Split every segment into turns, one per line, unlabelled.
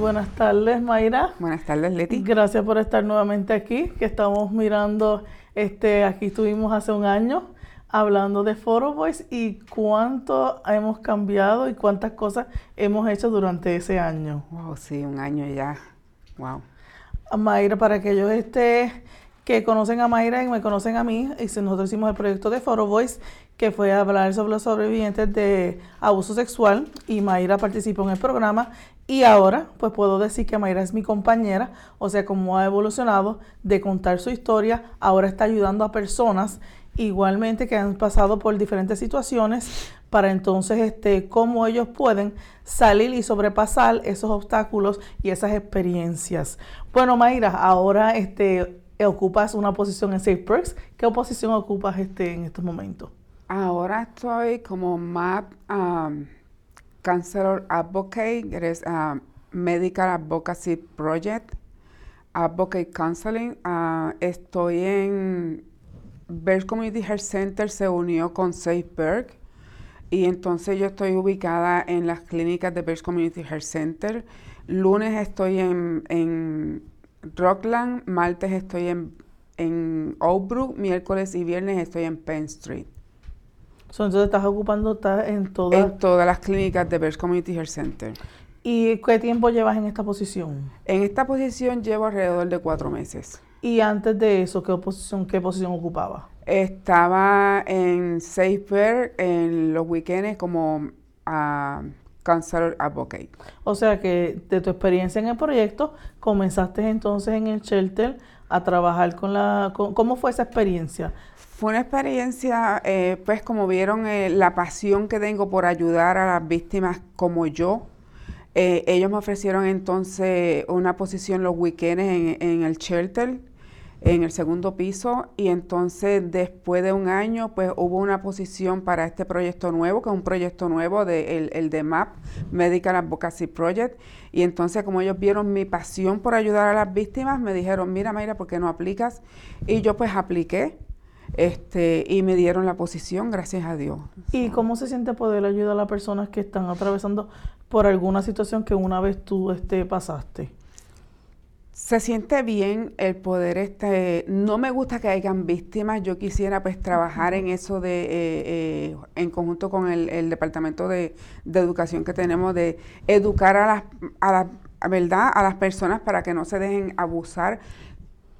buenas tardes, Mayra.
Buenas tardes, Leti.
Gracias por estar nuevamente aquí, que estamos mirando, este, aquí estuvimos hace un año hablando de Photo Voice y cuánto hemos cambiado y cuántas cosas hemos hecho durante ese año.
Wow, sí, un año ya. Wow.
Mayra, para aquellos este, que conocen a Mayra y me conocen a mí, y nosotros hicimos el proyecto de Photo Voice, que fue hablar sobre los sobrevivientes de abuso sexual, y Mayra participó en el programa, y ahora pues puedo decir que Mayra es mi compañera, o sea, como ha evolucionado de contar su historia, ahora está ayudando a personas igualmente que han pasado por diferentes situaciones para entonces este cómo ellos pueden salir y sobrepasar esos obstáculos y esas experiencias. Bueno, Mayra, ahora este ocupas una posición en SafePerks. ¿Qué posición ocupas este en estos momentos?
Ahora estoy como MAP um, Counselor Advocate, eres um, Medical Advocacy Project, Advocate Counseling. Uh, estoy en Berg Community Health Center se unió con SafeBerg y entonces yo estoy ubicada en las clínicas de Berg Community Health Center. Lunes estoy en, Rockland, martes estoy en, en Oakbrook, miércoles y viernes estoy en Penn Street.
entonces estás ocupando en todas...
En todas las clínicas de Berg Community Health Center.
¿Y qué tiempo llevas en esta posición?
En esta posición llevo alrededor de cuatro meses.
Y antes de eso, ¿qué posición, qué posición ocupaba?
Estaba en SafeBear en los weekends como uh, Counselor Advocate.
O sea que de tu experiencia en el proyecto, comenzaste entonces en el shelter a trabajar con la... ¿Cómo fue esa experiencia?
Fue una experiencia, eh, pues como vieron, eh, la pasión que tengo por ayudar a las víctimas como yo. Eh, ellos me ofrecieron entonces una posición los weekends en, en el shelter en el segundo piso y entonces después de un año pues hubo una posición para este proyecto nuevo, que es un proyecto nuevo, de, el, el de MAP, Medical Advocacy Project, y entonces como ellos vieron mi pasión por ayudar a las víctimas, me dijeron, mira Mayra, ¿por qué no aplicas? Y yo pues apliqué. Este, y me dieron la posición, gracias a Dios.
¿Y cómo se siente poder ayudar a las personas que están atravesando por alguna situación que una vez tú este, pasaste?
Se siente bien el poder, este, no me gusta que hayan víctimas, yo quisiera pues trabajar en eso de, eh, eh, en conjunto con el, departamento de, educación que tenemos, de educar a las, a la verdad, a las personas para que no se dejen abusar,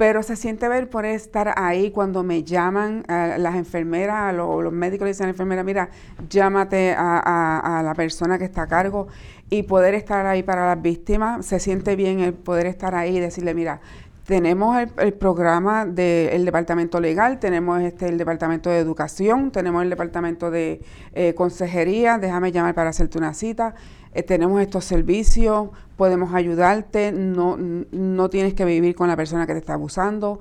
pero se siente ver por estar ahí cuando me llaman las enfermeras, los médicos le dicen a la enfermera, mira, llámate a, a, la persona que está a cargo y poder estar ahí para las víctimas, se siente bien el poder estar ahí y decirle, mira, tenemos el, programa del departamento legal, tenemos este el departamento de educación, tenemos el departamento de eh, consejería, déjame llamar para hacerte una cita, eh, tenemos estos servicios, podemos ayudarte, no, no tienes que vivir con la persona que te está abusando,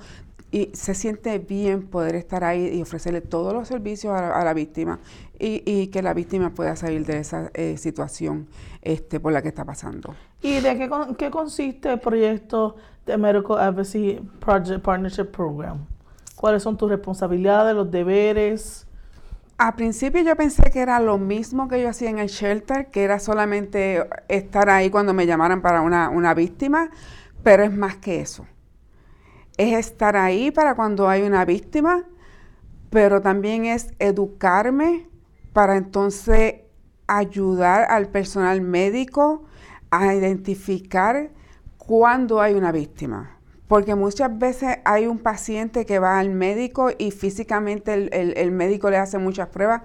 y se siente bien poder estar ahí y ofrecerle todos los servicios a la, víctima y, y, que la víctima pueda salir de esa eh, situación este, por la que está pasando.
¿Y de qué, qué consiste el proyecto de Medical Advocacy Project Partnership Program? ¿Cuáles son tus responsabilidades, los deberes?
A principio yo pensé que era lo mismo que yo hacía en el shelter, que era solamente estar ahí cuando me llamaran para una, una víctima, pero es más que eso es estar ahí para cuando hay una víctima, pero también es educarme para entonces ayudar al personal médico a identificar cuando hay una víctima. Porque muchas veces hay un paciente que va al médico y físicamente el, médico le hace muchas pruebas,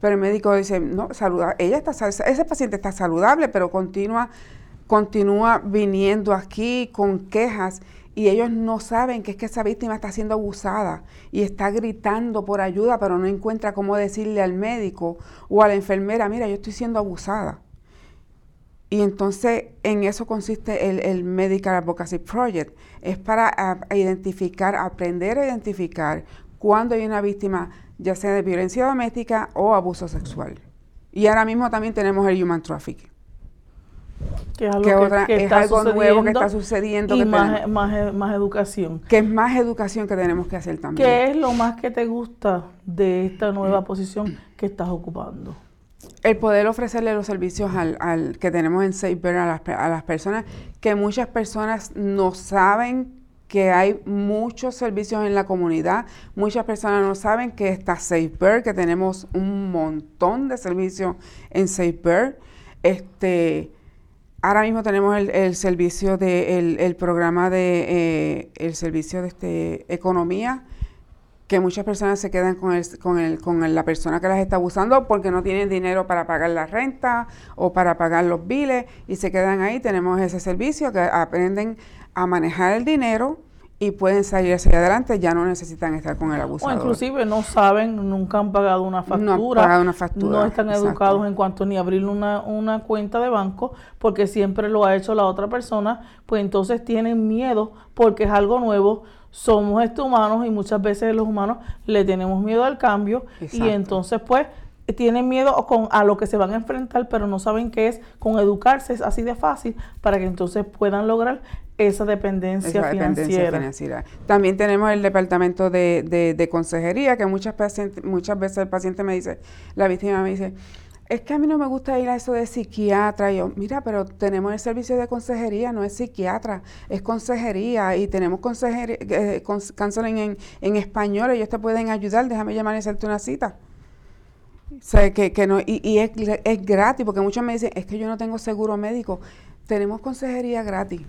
pero el médico dice, no, saluda, ella está, ese paciente está saludable, pero continúa, continúa viniendo aquí con quejas y ellos no saben que es que esa víctima está siendo abusada y está gritando por ayuda, pero no encuentra cómo decirle al médico o a la enfermera, mira, yo estoy siendo abusada. Y entonces en eso consiste el, Medical Advocacy Project. Es para identificar, aprender a identificar cuando hay una víctima, ya sea de violencia doméstica o abuso sexual. Y ahora mismo también tenemos el Human Trafficking
que es algo, que,
es algo nuevo que está sucediendo.
Y más, más, más, educación.
Que es más educación que tenemos que hacer también.
¿Qué es lo más que te gusta de esta nueva posición que estás ocupando?
El poder ofrecerle los servicios al, que tenemos en SafeBird a las, a las personas, que muchas personas no saben que hay muchos servicios en la comunidad, muchas personas no saben que está SafeBird, que tenemos un montón de servicios en SafeBird. Este, ahora mismo tenemos el, servicio de el, programa de eh, el servicio de este economía que muchas personas se quedan con, el, con, el, con la persona que las está abusando porque no tienen dinero para pagar la renta o para pagar los biles y se quedan ahí. Tenemos ese servicio que aprenden a manejar el dinero y pueden salir hacia adelante, ya no necesitan estar con el abusador.
O inclusive no saben, nunca han pagado una factura. No pagado una factura. No están educados en cuanto ni abrir una, una cuenta de banco porque siempre lo ha hecho la otra persona, pues entonces tienen miedo porque es algo nuevo somos estos humanos y muchas veces los humanos le tenemos miedo al cambio y entonces pues tienen miedo con, a lo que se van a enfrentar, pero no saben qué es. Con educarse es así de fácil para que entonces puedan lograr esa dependencia, financiera.
También tenemos el departamento de, de, consejería, que muchas, muchas veces el paciente me dice, la víctima me dice, es que a mí no me gusta ir a eso de psiquiatra. yo, mira, pero tenemos el servicio de consejería, no es psiquiatra, es consejería y tenemos consejería, eh, en, en español, ellos te pueden ayudar, déjame llamar y hacerte una cita. O que, que no, y, y es, es, gratis, porque muchos me dicen, es que yo no tengo seguro médico. Tenemos consejería gratis.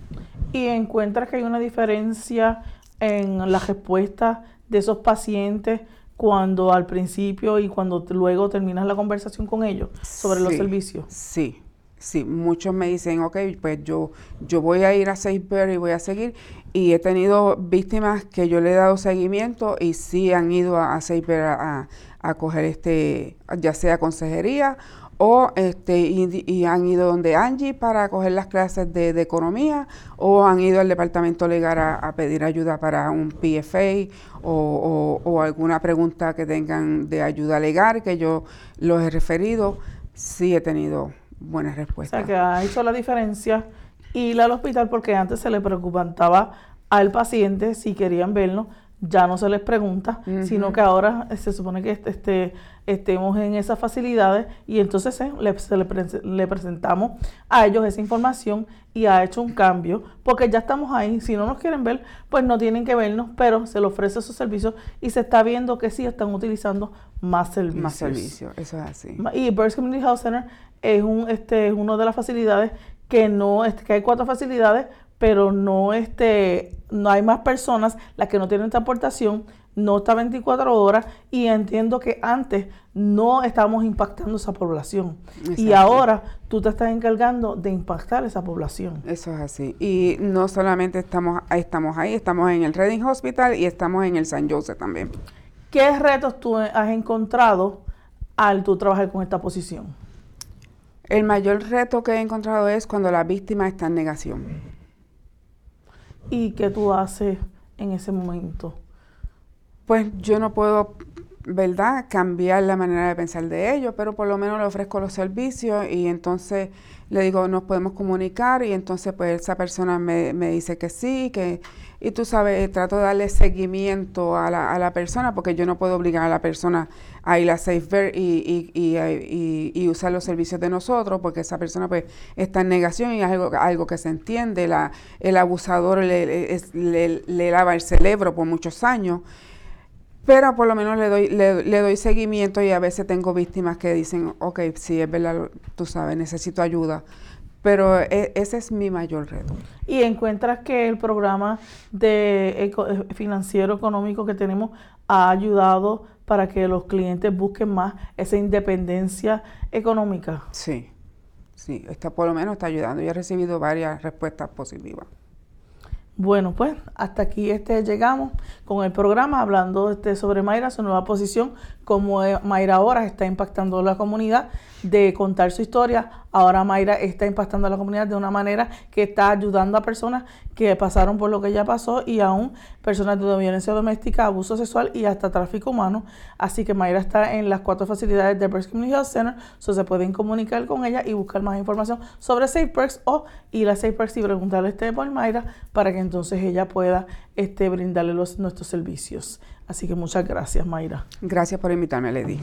¿Y encuentras que hay una diferencia en la respuesta de esos pacientes? Cuando al principio y cuando luego terminas la conversación con ellos sobre los servicios?
Sí, sí. Muchos me dicen, ok, pues yo, yo voy a ir a SafeBird y voy a seguir. Y he tenido víctimas que yo le he dado seguimiento y sí han ido a, a a, a coger este, ya sea consejería o este y, han ido donde Angie para coger las clases de, economía o han ido al departamento legal a, pedir ayuda para un PFA o, alguna pregunta que tengan de ayuda legal que yo los he referido, sí he tenido buenas respuestas.
O sea que ha hecho la diferencia ir al hospital porque antes se le preocupaba al paciente si querían verlo, ya no se les pregunta, sino que ahora se supone que este, este estemos en esas facilidades y entonces eh, le, presentamos a ellos esa información y ha hecho un cambio porque ya estamos ahí. Si no nos quieren ver, pues no tienen que vernos, pero se le ofrece esos servicios y se está viendo que sí están utilizando más servicios.
Más servicios, eso es así.
Y Burst Community Health Center es, un, este, es una de las facilidades que no, este, que hay cuatro facilidades, pero no, este, no hay más personas, las que no tienen transportación, no está 24 horas y entiendo que antes no estábamos impactando esa población y ahora tú te estás encargando de impactar esa población.
Eso es así. Y no solamente estamos, estamos ahí, estamos en el Reading Hospital y estamos en el San Jose también.
¿Qué retos tú has encontrado al tú trabajar con esta posición?
El mayor reto que he encontrado es cuando la víctima está en negación
¿Y qué tú haces en ese momento?
Pues yo no puedo, ¿verdad?, cambiar la manera de pensar de ellos, pero por lo menos le ofrezco los servicios y entonces le digo, nos podemos comunicar y entonces pues esa persona me, me dice que sí, que y tú sabes, eh, trato de darle seguimiento a la, a la persona porque yo no puedo obligar a la persona a ir a SafeBird y, y, y, y, usar los servicios de nosotros porque esa persona pues está en negación y es algo, algo que se entiende. La, el abusador le, le, lava el cerebro por muchos años. Pero por lo menos le doy, le, le, doy seguimiento y a veces tengo víctimas que dicen, ok, sí, es verdad, tú sabes, necesito ayuda pero e, ese es mi mayor reto.
¿Y encuentras que el programa de eh, financiero económico que tenemos ha ayudado para que los clientes busquen más esa independencia económica?
Sí, sí, está, por lo menos está ayudando. Yo he recibido varias respuestas positivas.
Bueno, pues hasta aquí este llegamos con el programa hablando este, sobre Mayra, su nueva posición, como eh, Mayra ahora está impactando la comunidad de contar su historia. Ahora Mayra está impactando a la comunidad de una manera que está ayudando a personas que pasaron por lo que ella pasó y aún personas de violencia doméstica, abuso sexual y hasta tráfico humano. Así que Mayra está en las cuatro facilidades del Breast Community Health Center, so se pueden comunicar con ella y buscar más información sobre SafePerks o ir a SafePerks y preguntarle este por Mayra para que entonces ella pueda este, brindarle nuestros servicios. Así que muchas gracias, Mayra.
Gracias por invitarme, Lady.